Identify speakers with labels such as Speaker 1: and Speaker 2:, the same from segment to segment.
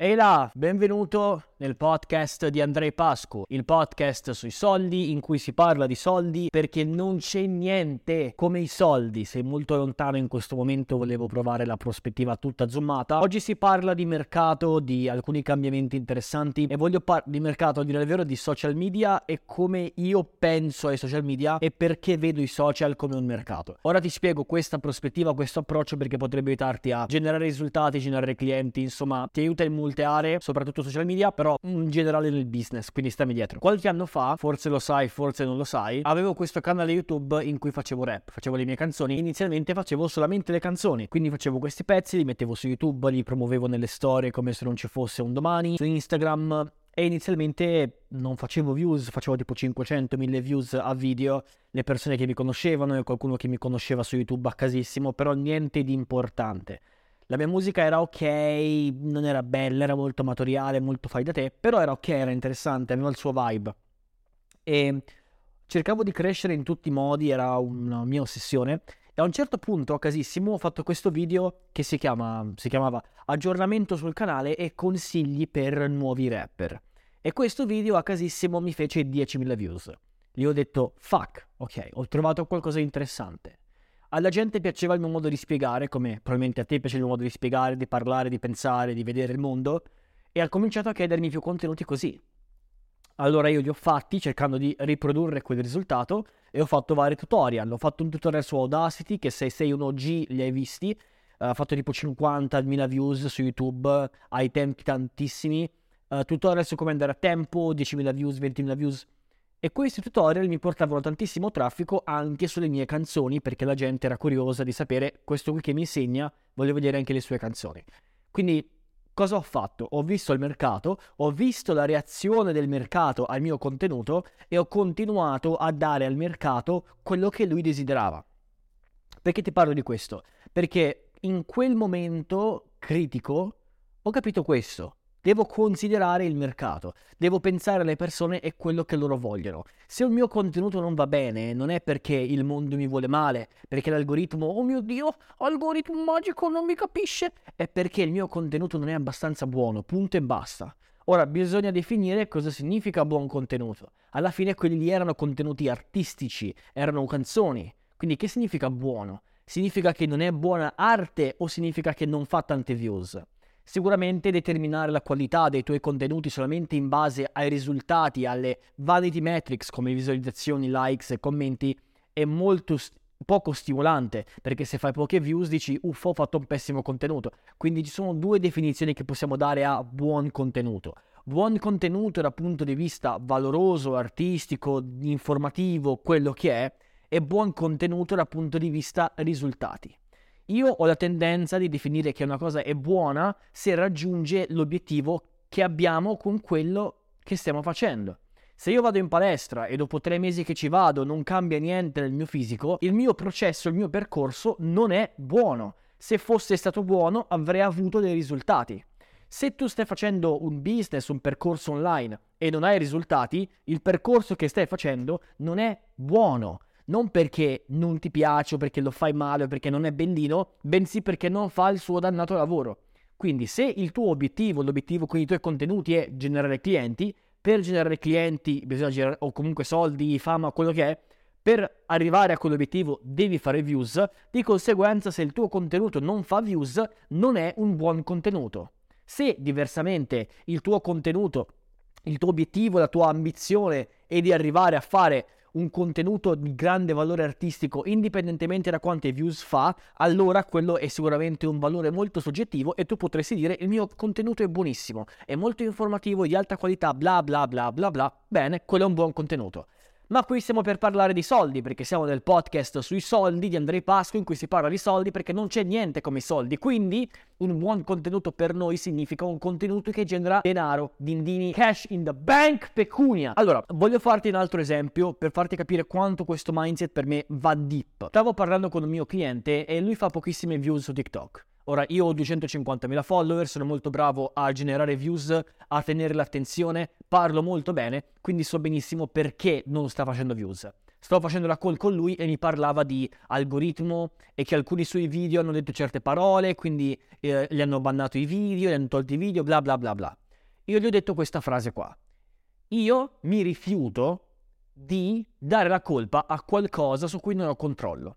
Speaker 1: Ehi là, benvenuto nel podcast di Andrei Pascu, il podcast sui soldi in cui si parla di soldi perché non c'è niente come i soldi. Sei molto lontano in questo momento, volevo provare la prospettiva tutta zoomata. Oggi si parla di mercato, di alcuni cambiamenti interessanti e voglio parlare di mercato, a dire il vero, di social media e come io penso ai social media e perché vedo i social come un mercato. Ora ti spiego questa prospettiva, questo approccio perché potrebbe aiutarti a generare risultati, generare clienti, insomma, ti aiuta in molte aree, soprattutto social media, però in generale nel business, quindi stammi dietro. Qualche anno fa, forse lo sai, forse non lo sai, avevo questo canale YouTube in cui facevo rap, facevo le mie canzoni. Inizialmente facevo solamente le canzoni, quindi facevo questi pezzi, li mettevo su YouTube, li promuovevo nelle storie come se non ci fosse un domani, su Instagram e inizialmente non facevo views, facevo tipo 500-1000 views a video, le persone che mi conoscevano e qualcuno che mi conosceva su YouTube a casissimo, però niente di importante. La mia musica era ok, non era bella, era molto amatoriale, molto fai da te, però era ok, era interessante, aveva il suo vibe. E cercavo di crescere in tutti i modi, era una mia ossessione. E a un certo punto, a casissimo, ho fatto questo video che si, chiama, si chiamava Aggiornamento sul canale e consigli per nuovi rapper. E questo video a casissimo mi fece 10.000 views. Gli ho detto, fuck, ok, ho trovato qualcosa di interessante. Alla gente piaceva il mio modo di spiegare, come probabilmente a te piace il mio modo di spiegare, di parlare, di pensare, di vedere il mondo, e ha cominciato a chiedermi più contenuti così. Allora io li ho fatti cercando di riprodurre quel risultato e ho fatto vari tutorial. Ho fatto un tutorial su Audacity che se sei un OG li hai visti, ha uh, fatto tipo 50.000 views su YouTube, ai tempi tantissimi. Uh, tutorial su come andare a tempo, 10.000 views, 20.000 views. E questi tutorial mi portavano tantissimo traffico anche sulle mie canzoni perché la gente era curiosa di sapere questo qui che mi insegna, voglio vedere anche le sue canzoni. Quindi cosa ho fatto? Ho visto il mercato, ho visto la reazione del mercato al mio contenuto e ho continuato a dare al mercato quello che lui desiderava. Perché ti parlo di questo? Perché in quel momento critico ho capito questo. Devo considerare il mercato, devo pensare alle persone e quello che loro vogliono. Se il mio contenuto non va bene, non è perché il mondo mi vuole male, perché l'algoritmo, oh mio Dio, algoritmo magico non mi capisce, è perché il mio contenuto non è abbastanza buono, punto e basta. Ora bisogna definire cosa significa buon contenuto. Alla fine quelli lì erano contenuti artistici, erano canzoni. Quindi che significa buono? Significa che non è buona arte o significa che non fa tante views? Sicuramente determinare la qualità dei tuoi contenuti solamente in base ai risultati, alle vanity metrics come visualizzazioni, likes e commenti è molto st- poco stimolante perché se fai poche views dici uff ho fatto un pessimo contenuto. Quindi ci sono due definizioni che possiamo dare a buon contenuto. Buon contenuto dal punto di vista valoroso, artistico, informativo, quello che è, e buon contenuto dal punto di vista risultati. Io ho la tendenza di definire che una cosa è buona se raggiunge l'obiettivo che abbiamo con quello che stiamo facendo. Se io vado in palestra e dopo tre mesi che ci vado non cambia niente nel mio fisico, il mio processo, il mio percorso non è buono. Se fosse stato buono avrei avuto dei risultati. Se tu stai facendo un business, un percorso online e non hai risultati, il percorso che stai facendo non è buono non perché non ti piace o perché lo fai male o perché non è bellino, bensì perché non fa il suo dannato lavoro. Quindi se il tuo obiettivo, l'obiettivo con i tuoi contenuti è generare clienti, per generare clienti bisogna generare, o comunque soldi, fama, quello che è, per arrivare a quell'obiettivo devi fare views, di conseguenza se il tuo contenuto non fa views non è un buon contenuto. Se diversamente il tuo contenuto, il tuo obiettivo, la tua ambizione è di arrivare a fare un contenuto di grande valore artistico indipendentemente da quante views fa, allora quello è sicuramente un valore molto soggettivo e tu potresti dire il mio contenuto è buonissimo, è molto informativo, di alta qualità, bla bla bla bla bla. Bene, quello è un buon contenuto. Ma qui stiamo per parlare di soldi, perché siamo nel podcast sui soldi di Andrei Pasco in cui si parla di soldi perché non c'è niente come i soldi. Quindi un buon contenuto per noi significa un contenuto che genera denaro, dindini, cash in the bank, pecunia. Allora, voglio farti un altro esempio per farti capire quanto questo mindset per me va deep. Stavo parlando con un mio cliente e lui fa pochissime views su TikTok. Ora, io ho 250.000 follower, sono molto bravo a generare views, a tenere l'attenzione, parlo molto bene, quindi so benissimo perché non sta facendo views. stavo facendo la call con lui e mi parlava di algoritmo e che alcuni suoi video hanno detto certe parole, quindi eh, gli hanno bannato i video, gli hanno tolto i video, bla bla bla bla. Io gli ho detto questa frase qua. Io mi rifiuto di dare la colpa a qualcosa su cui non ho controllo.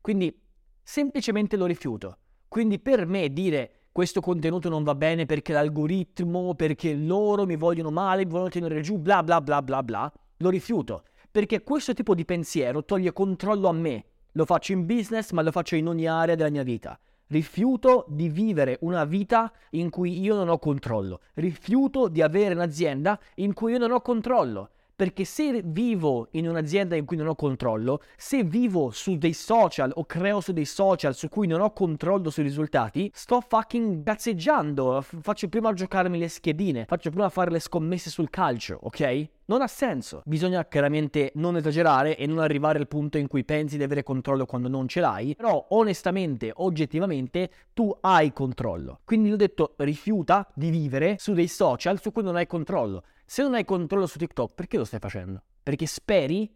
Speaker 1: Quindi semplicemente lo rifiuto. Quindi per me dire questo contenuto non va bene perché l'algoritmo, perché loro mi vogliono male, mi vogliono tenere giù, bla bla bla bla bla, lo rifiuto. Perché questo tipo di pensiero toglie controllo a me. Lo faccio in business, ma lo faccio in ogni area della mia vita. Rifiuto di vivere una vita in cui io non ho controllo. Rifiuto di avere un'azienda in cui io non ho controllo. Perché se vivo in un'azienda in cui non ho controllo, se vivo su dei social o creo su dei social su cui non ho controllo sui risultati, sto fucking cazzeggiando. Faccio prima a giocarmi le schedine, faccio prima a fare le scommesse sul calcio, ok? Non ha senso. Bisogna chiaramente non esagerare e non arrivare al punto in cui pensi di avere controllo quando non ce l'hai, però onestamente, oggettivamente, tu hai controllo. Quindi ho detto rifiuta di vivere su dei social su cui non hai controllo. Se non hai controllo su TikTok, perché lo stai facendo? Perché speri?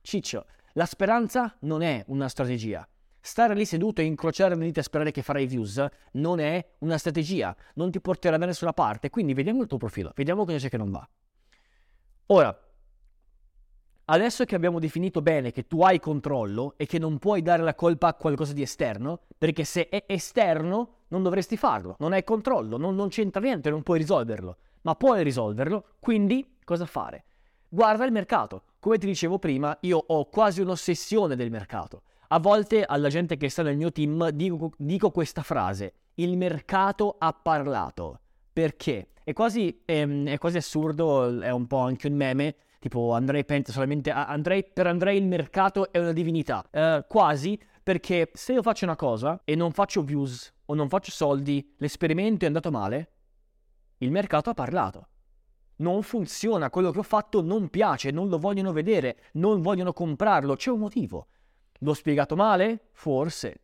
Speaker 1: Ciccio, la speranza non è una strategia. Stare lì seduto e incrociare le dita e sperare che farai views non è una strategia, non ti porterà da nessuna parte. Quindi vediamo il tuo profilo, vediamo cosa c'è che non va. Ora, adesso che abbiamo definito bene che tu hai controllo e che non puoi dare la colpa a qualcosa di esterno, perché se è esterno non dovresti farlo, non hai controllo, non, non c'entra niente, non puoi risolverlo ma puoi risolverlo, quindi cosa fare? Guarda il mercato. Come ti dicevo prima, io ho quasi un'ossessione del mercato. A volte alla gente che sta nel mio team dico, dico questa frase, il mercato ha parlato. Perché? È quasi, è, ehm, è quasi assurdo, è un po' anche un meme, tipo Andrei pensa solamente a Andrei, per Andrei il mercato è una divinità. Uh, quasi perché se io faccio una cosa e non faccio views o non faccio soldi, l'esperimento è andato male, il mercato ha parlato. Non funziona, quello che ho fatto non piace, non lo vogliono vedere, non vogliono comprarlo, c'è un motivo. L'ho spiegato male? Forse.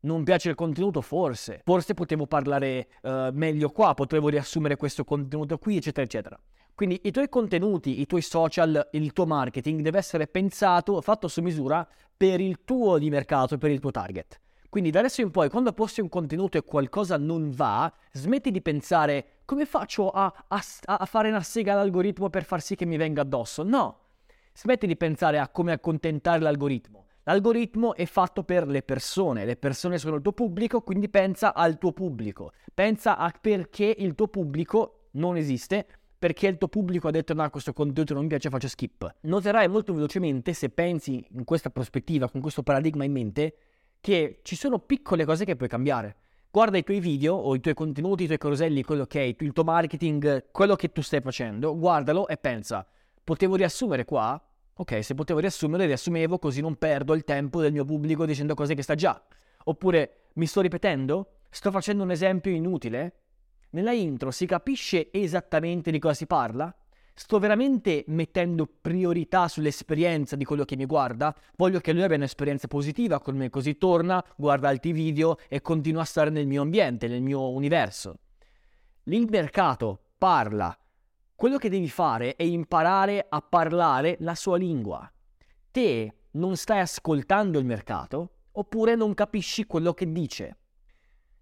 Speaker 1: Non piace il contenuto? Forse. Forse potevo parlare uh, meglio qua, potevo riassumere questo contenuto qui, eccetera, eccetera. Quindi i tuoi contenuti, i tuoi social, il tuo marketing deve essere pensato, fatto su misura per il tuo di mercato, per il tuo target. Quindi da adesso in poi, quando posti un contenuto e qualcosa non va, smetti di pensare come faccio a, a, a fare una sega all'algoritmo per far sì che mi venga addosso. No, smetti di pensare a come accontentare l'algoritmo. L'algoritmo è fatto per le persone, le persone sono il tuo pubblico, quindi pensa al tuo pubblico. Pensa a perché il tuo pubblico non esiste, perché il tuo pubblico ha detto no, questo contenuto non mi piace, faccio skip. Noterai molto velocemente, se pensi in questa prospettiva, con questo paradigma in mente, che ci sono piccole cose che puoi cambiare. Guarda i tuoi video o i tuoi contenuti, i tuoi caroselli, quello che è il tuo marketing, quello che tu stai facendo, guardalo e pensa, potevo riassumere qua? Ok, se potevo riassumere, riassumevo così non perdo il tempo del mio pubblico dicendo cose che sta già. Oppure, mi sto ripetendo? Sto facendo un esempio inutile? Nella intro si capisce esattamente di cosa si parla? Sto veramente mettendo priorità sull'esperienza di quello che mi guarda? Voglio che lui abbia un'esperienza positiva con me, così torna, guarda altri video e continua a stare nel mio ambiente, nel mio universo. Il mercato parla. Quello che devi fare è imparare a parlare la sua lingua. Te non stai ascoltando il mercato oppure non capisci quello che dice.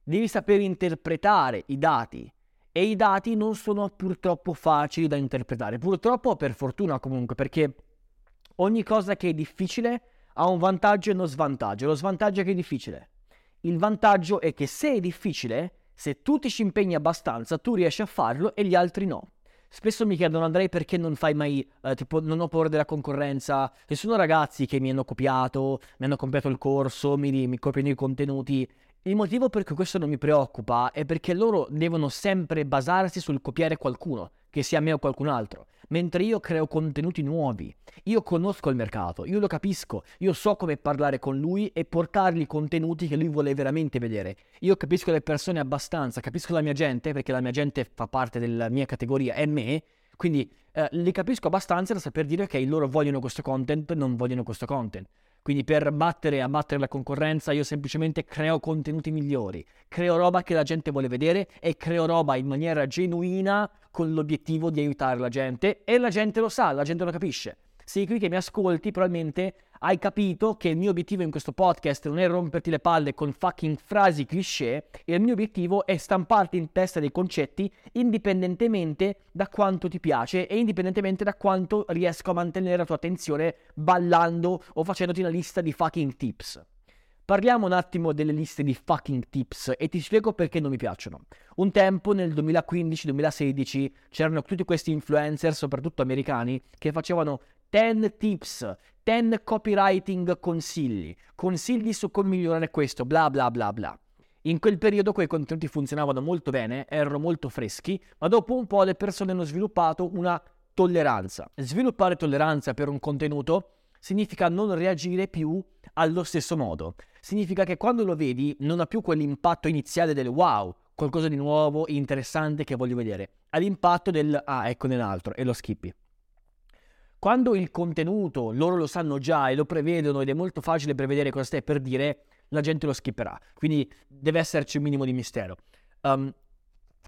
Speaker 1: Devi sapere interpretare i dati e i dati non sono purtroppo facili da interpretare. Purtroppo per fortuna comunque, perché ogni cosa che è difficile ha un vantaggio e uno svantaggio. Lo svantaggio è che è difficile. Il vantaggio è che se è difficile, se tu ti ci impegni abbastanza, tu riesci a farlo e gli altri no. Spesso mi chiedono Andrei perché non fai mai, eh, tipo non ho paura della concorrenza. Ci sono ragazzi che mi hanno copiato, mi hanno compiato il corso, mi, mi copiano i contenuti il motivo per cui questo non mi preoccupa è perché loro devono sempre basarsi sul copiare qualcuno, che sia me o qualcun altro, mentre io creo contenuti nuovi. Io conosco il mercato, io lo capisco, io so come parlare con lui e portargli contenuti che lui vuole veramente vedere. Io capisco le persone abbastanza, capisco la mia gente, perché la mia gente fa parte della mia categoria, è me, quindi eh, li capisco abbastanza da saper dire che loro vogliono questo content, non vogliono questo content. Quindi per battere e abbattere la concorrenza io semplicemente creo contenuti migliori, creo roba che la gente vuole vedere e creo roba in maniera genuina con l'obiettivo di aiutare la gente e la gente lo sa, la gente lo capisce. sei qui che mi ascolti, probabilmente hai capito che il mio obiettivo in questo podcast non è romperti le palle con fucking frasi cliché e il mio obiettivo è stamparti in testa dei concetti indipendentemente da quanto ti piace e indipendentemente da quanto riesco a mantenere la tua attenzione ballando o facendoti una lista di fucking tips. Parliamo un attimo delle liste di fucking tips e ti spiego perché non mi piacciono. Un tempo, nel 2015-2016, c'erano tutti questi influencer, soprattutto americani, che facevano 10 tips, 10 copywriting consigli, consigli su come migliorare questo, bla bla bla bla. In quel periodo quei contenuti funzionavano molto bene, erano molto freschi, ma dopo un po' le persone hanno sviluppato una tolleranza. Sviluppare tolleranza per un contenuto significa non reagire più allo stesso modo. Significa che quando lo vedi non ha più quell'impatto iniziale del wow, qualcosa di nuovo, interessante che voglio vedere. Ha l'impatto del ah, eccone un altro e lo skippi. Quando il contenuto loro lo sanno già e lo prevedono ed è molto facile prevedere cosa stai per dire, la gente lo skipperà. Quindi deve esserci un minimo di mistero. Um,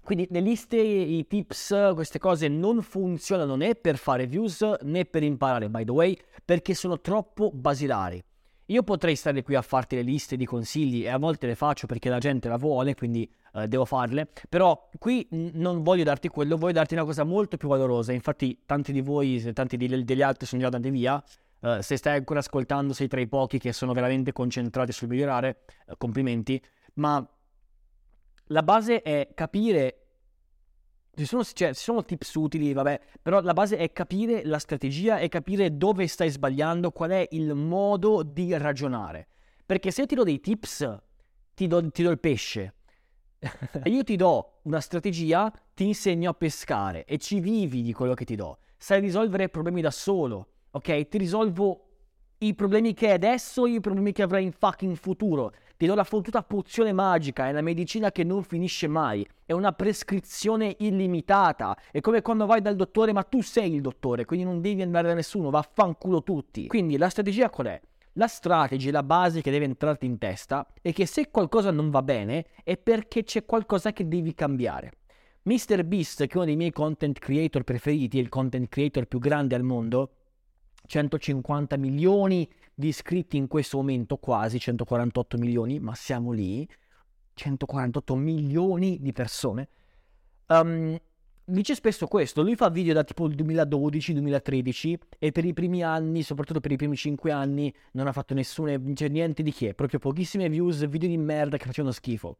Speaker 1: quindi le liste, i tips, queste cose non funzionano né per fare views né per imparare, by the way, perché sono troppo basilari. Io potrei stare qui a farti le liste di consigli e a volte le faccio perché la gente la vuole, quindi eh, devo farle, però qui non voglio darti quello, voglio darti una cosa molto più valorosa. Infatti tanti di voi, tanti di, degli altri sono già andati via, uh, se stai ancora ascoltando sei tra i pochi che sono veramente concentrati sul migliorare, uh, complimenti, ma la base è capire ci sono, cioè, ci sono, tips utili, vabbè, però la base è capire la strategia e capire dove stai sbagliando, qual è il modo di ragionare. Perché se io ti do dei tips, ti do, ti do il pesce. e io ti do una strategia, ti insegno a pescare e ci vivi di quello che ti do. Sai risolvere problemi da solo, ok? Ti risolvo i problemi che hai adesso e i problemi che avrai in fucking futuro. Ti do la fottuta pozione magica, è una medicina che non finisce mai, è una prescrizione illimitata. È come quando vai dal dottore, ma tu sei il dottore, quindi non devi andare da nessuno, vaffanculo tutti. Quindi la strategia qual è? La strategia, la base che deve entrarti in testa è che se qualcosa non va bene è perché c'è qualcosa che devi cambiare. Mr. Beast, che è uno dei miei content creator preferiti, il content creator più grande al mondo, 150 milioni di iscritti in questo momento, quasi 148 milioni, ma siamo lì, 148 milioni di persone. Um, dice spesso questo, lui fa video da tipo il 2012-2013 e per i primi anni, soprattutto per i primi 5 anni, non ha fatto nessuna, cioè niente di che, proprio pochissime views, video di merda che facevano schifo.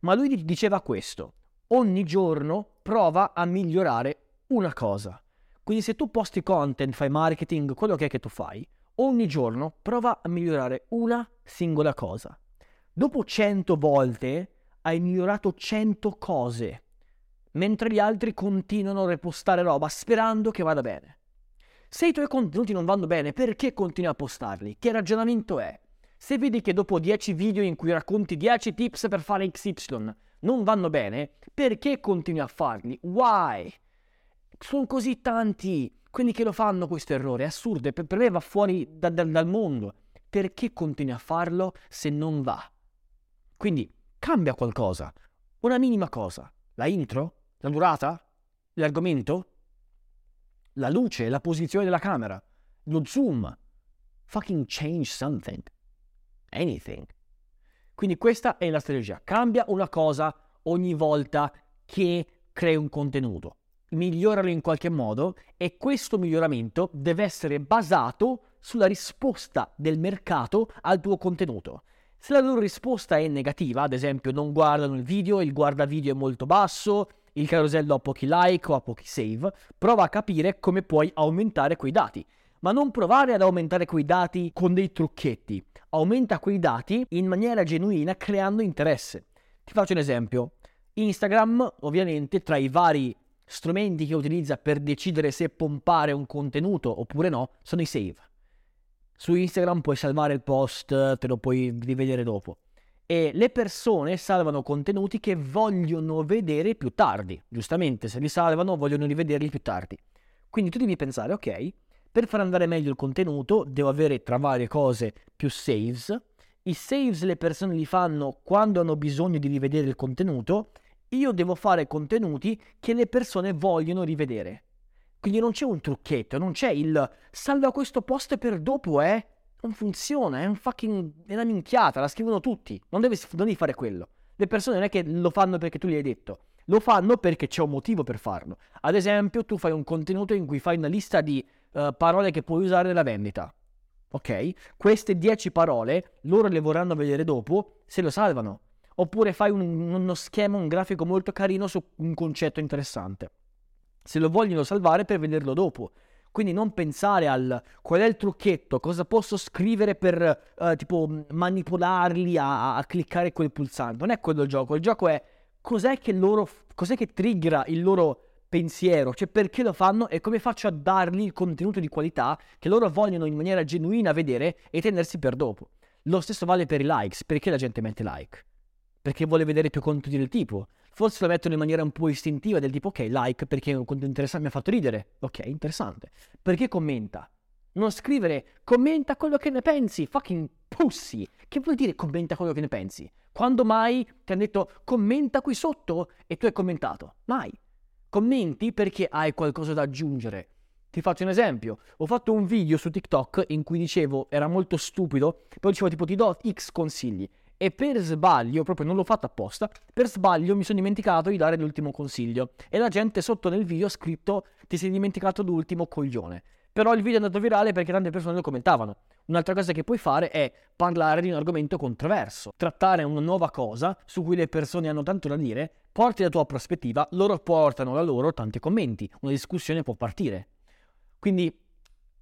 Speaker 1: Ma lui diceva questo, ogni giorno prova a migliorare una cosa. Quindi se tu posti content, fai marketing, quello che è che tu fai, ogni giorno prova a migliorare una singola cosa. Dopo 100 volte hai migliorato 100 cose, mentre gli altri continuano a repostare roba sperando che vada bene. Se i tuoi contenuti non vanno bene, perché continui a postarli? Che ragionamento è? Se vedi che dopo 10 video in cui racconti 10 tips per fare XY non vanno bene, perché continui a farli? Why? sono così tanti quelli che lo fanno questo errore, è assurdo, per, per me va fuori da, da, dal mondo. Perché continui a farlo se non va? Quindi cambia qualcosa, una minima cosa, la intro, la durata, l'argomento, la luce, la posizione della camera, lo zoom. Fucking change something. Anything. Quindi questa è la strategia. Cambia una cosa ogni volta che crei un contenuto miglioralo in qualche modo e questo miglioramento deve essere basato sulla risposta del mercato al tuo contenuto. Se la loro risposta è negativa, ad esempio non guardano il video, il guarda video è molto basso, il carosello ha pochi like o ha pochi save, prova a capire come puoi aumentare quei dati. Ma non provare ad aumentare quei dati con dei trucchetti. Aumenta quei dati in maniera genuina creando interesse. Ti faccio un esempio. Instagram, ovviamente, tra i vari strumenti che utilizza per decidere se pompare un contenuto oppure no sono i save. Su Instagram puoi salvare il post, te lo puoi rivedere dopo. E le persone salvano contenuti che vogliono vedere più tardi. Giustamente, se li salvano vogliono rivederli più tardi. Quindi tu devi pensare, ok, per far andare meglio il contenuto devo avere tra varie cose più saves. I saves le persone li fanno quando hanno bisogno di rivedere il contenuto io devo fare contenuti che le persone vogliono rivedere. Quindi non c'è un trucchetto, non c'è il salva questo post per dopo, eh? Non funziona, è un fucking... è una minchiata, la scrivono tutti. Non devi, non devi fare quello. Le persone non è che lo fanno perché tu gli hai detto. Lo fanno perché c'è un motivo per farlo. Ad esempio, tu fai un contenuto in cui fai una lista di uh, parole che puoi usare nella vendita. Ok? Queste 10 parole loro le vorranno vedere dopo se lo salvano. Oppure fai un, uno schema, un grafico molto carino su un concetto interessante. Se lo vogliono salvare per vederlo dopo. Quindi non pensare al qual è il trucchetto, cosa posso scrivere per uh, tipo manipolarli a, a, cliccare quel pulsante. Non è quello il gioco, il gioco è cos'è che loro, cos'è che triggera il loro pensiero, cioè perché lo fanno e come faccio a dargli il contenuto di qualità che loro vogliono in maniera genuina vedere e tenersi per dopo. Lo stesso vale per i likes, perché la gente mette like? Perché vuole vedere più contenuti del tipo. Forse lo mettono in maniera un po' istintiva del tipo ok, like perché è un contenuto interessante, mi ha fatto ridere. Ok, interessante. Perché commenta? Non scrivere commenta quello che ne pensi, fucking pussy. Che vuol dire commenta quello che ne pensi? Quando mai ti hanno detto commenta qui sotto e tu hai commentato? Mai. Commenti perché hai qualcosa da aggiungere. Ti faccio un esempio. Ho fatto un video su TikTok in cui dicevo, era molto stupido, poi dicevo tipo ti do X consigli e per sbaglio, proprio non l'ho fatto apposta, per sbaglio mi sono dimenticato di dare l'ultimo consiglio e la gente sotto nel video ha scritto ti sei dimenticato l'ultimo coglione. Però il video è andato virale perché tante persone lo commentavano. Un'altra cosa che puoi fare è parlare di un argomento controverso, trattare una nuova cosa su cui le persone hanno tanto da dire, porti la tua prospettiva, loro portano la loro tanti commenti, una discussione può partire. Quindi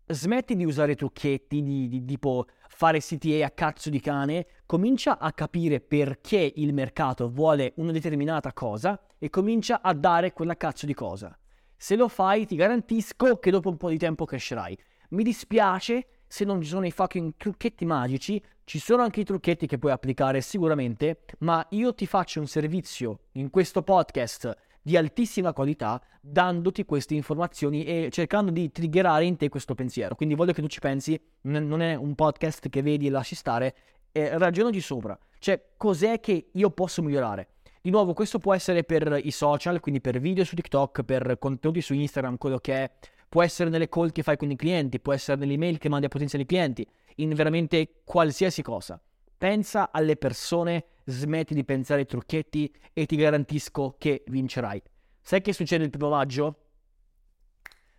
Speaker 1: smetti di usare trucchetti di, di tipo fare CTA a cazzo di cane, comincia a capire perché il mercato vuole una determinata cosa e comincia a dare quella cazzo di cosa. Se lo fai, ti garantisco che dopo un po' di tempo crescerai. Mi dispiace se non ci sono i fucking trucchetti magici, ci sono anche i trucchetti che puoi applicare sicuramente, ma io ti faccio un servizio in questo podcast di altissima qualità dandoti queste informazioni e cercando di triggerare in te questo pensiero. Quindi voglio che tu ci pensi, non è un podcast che vedi e lasci stare, eh, ragionaci sopra. Cioè, cos'è che io posso migliorare? Di nuovo, questo può essere per i social, quindi per video su TikTok, per contenuti su Instagram, quello che è. Può essere nelle call che fai con i clienti, può essere nelle email che mandi a potenziali clienti, in veramente qualsiasi cosa. Pensa alle persone, smetti di pensare ai trucchetti e ti garantisco che vincerai. Sai che succede il primo maggio?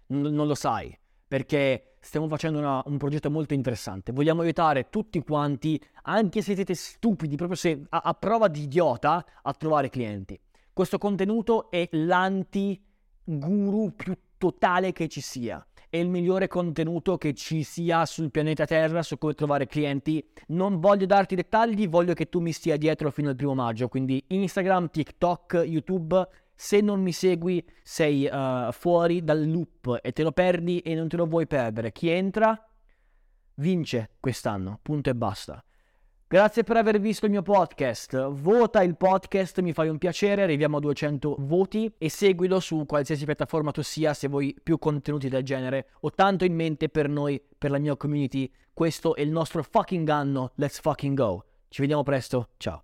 Speaker 1: N- non lo sai, perché stiamo facendo una, un progetto molto interessante. Vogliamo aiutare tutti quanti, anche se siete stupidi, proprio se a, a prova di idiota, a trovare clienti. Questo contenuto è l'anti-guru più totale che ci sia è il migliore contenuto che ci sia sul pianeta Terra su come trovare clienti. Non voglio darti dettagli, voglio che tu mi stia dietro fino al primo maggio. Quindi Instagram, TikTok, YouTube. Se non mi segui, sei uh, fuori dal loop e te lo perdi e non te lo vuoi perdere. Chi entra vince quest'anno, punto e basta. Grazie per aver visto il mio podcast. Vota il podcast, mi fai un piacere, arriviamo a 200 voti e seguilo su qualsiasi piattaforma tu sia se vuoi più contenuti del genere. Ho tanto in mente per noi, per la mia community. Questo è il nostro fucking anno. Let's fucking go. Ci vediamo presto. Ciao.